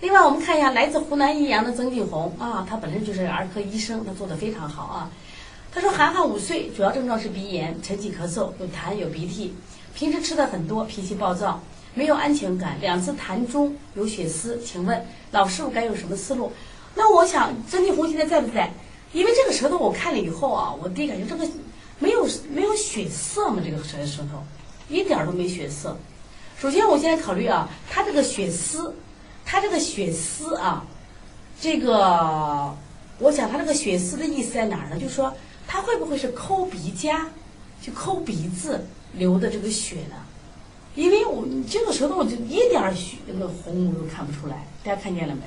另外，我们看一下来自湖南益阳的曾静红啊，她本身就是儿科医生，她做的非常好啊。她说，涵涵五岁，主要症状是鼻炎、晨起咳嗽、有痰有鼻涕，平时吃的很多，脾气暴躁，没有安全感，两次痰中有血丝，请问老师傅该用什么思路？那我想曾静红现在在不在？因为这个舌头我看了以后啊，我第一感觉这个没有没有血色嘛，这个舌舌头一点都没血色。首先，我现在考虑啊，它这个血丝，它这个血丝啊，这个我想它这个血丝的意思在哪儿呢？就是说它会不会是抠鼻夹，就抠鼻子流的这个血呢？因为我这个舌头就一点儿血那个红我都看不出来，大家看见了没？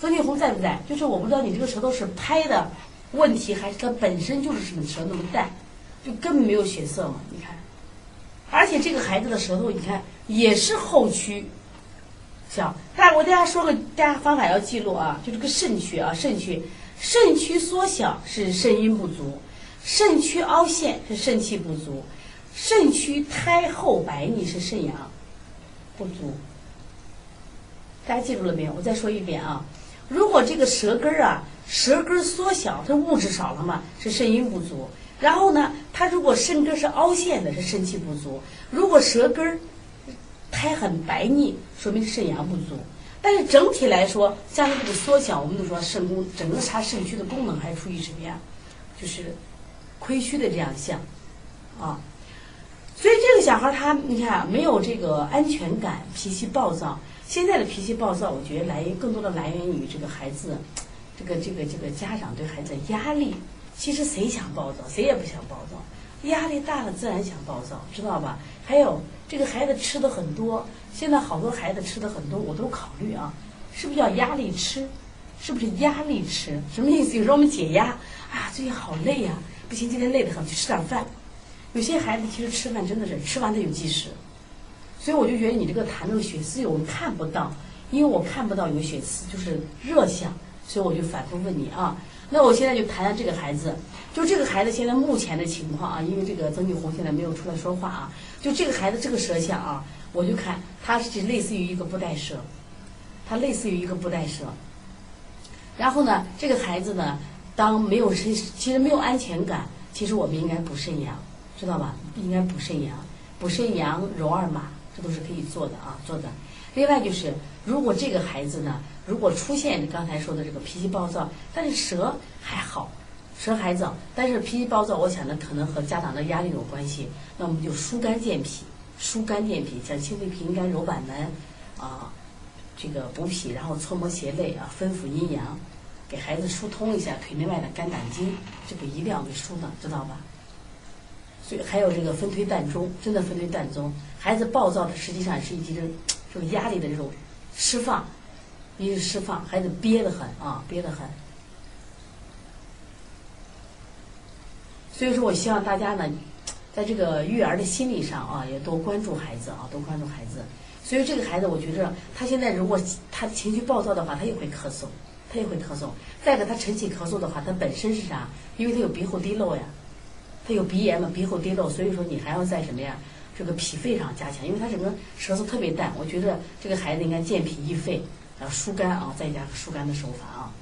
曾庆红在不在？就是我不知道你这个舌头是拍的问题，还是它本身就是什么舌那么淡，就根本没有血色嘛？你看，而且这个孩子的舌头，你看也是后区小。大我大家说个大家方法要记录啊，就这个肾区啊，肾区肾区缩小是肾阴不足，肾区凹陷是肾气不足，肾区苔厚白腻是肾阳不足。大家记住了没有？我再说一遍啊。如果这个舌根儿啊，舌根儿缩小，它物质少了嘛，是肾阴不足。然后呢，它如果肾根是凹陷的，是肾气不足。如果舌根儿苔很白腻，说明肾阳不足。但是整体来说，像这个缩小，我们都说肾功整个它肾虚的功能还处于什么呀？就是亏虚的这样象啊。所以这个小孩他，你看没有这个安全感，脾气暴躁。现在的脾气暴躁，我觉得来源更多的来源于这个孩子，这个这个这个家长对孩子的压力。其实谁想暴躁，谁也不想暴躁，压力大了自然想暴躁，知道吧？还有这个孩子吃的很多，现在好多孩子吃的很多，我都考虑啊，是不是叫压力吃？是不是压力吃？什么意思？有时候我们解压啊，最近好累呀，不行，今天累得很，去吃点饭。有些孩子其实吃饭真的是吃完他有计时。所以我就觉得你这个痰这个血丝有看不到，因为我看不到有血丝，就是热象，所以我就反复问你啊。那我现在就谈谈这个孩子，就这个孩子现在目前的情况啊，因为这个曾玉红现在没有出来说话啊，就这个孩子这个舌象啊，我就看他是类似于一个不带舌，他类似于一个不带舌。然后呢，这个孩子呢，当没有肾，其实没有安全感，其实我们应该补肾阳，知道吧？应该补肾阳，补肾阳揉二马。这都是可以做的啊，做的。另外就是，如果这个孩子呢，如果出现刚才说的这个脾气暴躁，但是舌还好，舌还燥，但是脾气暴躁，我想呢可能和家长的压力有关系。那我们就疏肝健脾，疏肝健脾，像清肺平肝、揉板门，啊，这个补脾，然后搓摩胁肋啊，分府阴阳，给孩子疏通一下腿内外的肝胆经，这个一定要给疏的，知道吧？所以还有这个分推膻中，真的分推膻中。孩子暴躁的实际上是一种这种压力的这种释放，一是释放，孩子憋得很啊，憋得很。所以说我希望大家呢，在这个育儿的心理上啊，也多关注孩子啊，多关注孩子。所以这个孩子，我觉着他现在如果他情绪暴躁的话，他也会咳嗽，他也会咳嗽。再一个，他晨起咳嗽的话，他本身是啥？因为他有鼻后滴漏呀，他有鼻炎嘛，鼻后滴漏，所以说你还要在什么呀？这个脾肺上加强，因为他整个舌头特别淡，我觉得这个孩子应该健脾益肺，然后疏肝啊，再加疏肝的手法啊。